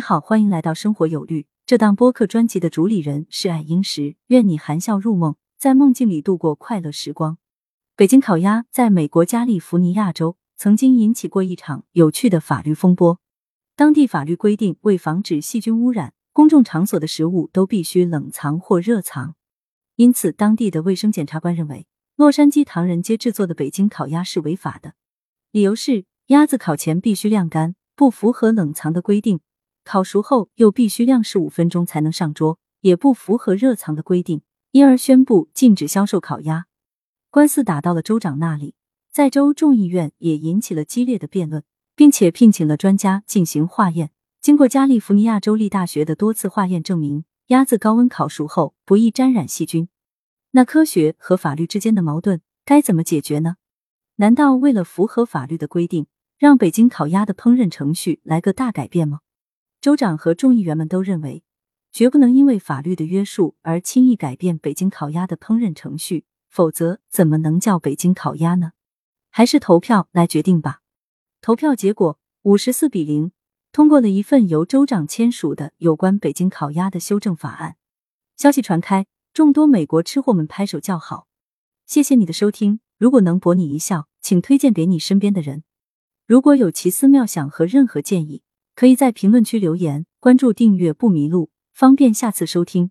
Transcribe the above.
好，欢迎来到生活有律。这档播客专辑的主理人是爱英石，愿你含笑入梦，在梦境里度过快乐时光。北京烤鸭在美国加利福尼亚州曾经引起过一场有趣的法律风波。当地法律规定，为防止细菌污染，公众场所的食物都必须冷藏或热藏。因此，当地的卫生检察官认为，洛杉矶唐人街制作的北京烤鸭是违法的，理由是鸭子烤前必须晾干，不符合冷藏的规定。烤熟后又必须晾十五分钟才能上桌，也不符合热藏的规定，因而宣布禁止销售烤鸭。官司打到了州长那里，在州众议院也引起了激烈的辩论，并且聘请了专家进行化验。经过加利福尼亚州立大学的多次化验证明，鸭子高温烤熟后不易沾染细菌。那科学和法律之间的矛盾该怎么解决呢？难道为了符合法律的规定，让北京烤鸭的烹饪程序来个大改变吗？州长和众议员们都认为，绝不能因为法律的约束而轻易改变北京烤鸭的烹饪程序，否则怎么能叫北京烤鸭呢？还是投票来决定吧。投票结果五十四比零，通过了一份由州长签署的有关北京烤鸭的修正法案。消息传开，众多美国吃货们拍手叫好。谢谢你的收听，如果能博你一笑，请推荐给你身边的人。如果有奇思妙想和任何建议。可以在评论区留言，关注订阅不迷路，方便下次收听。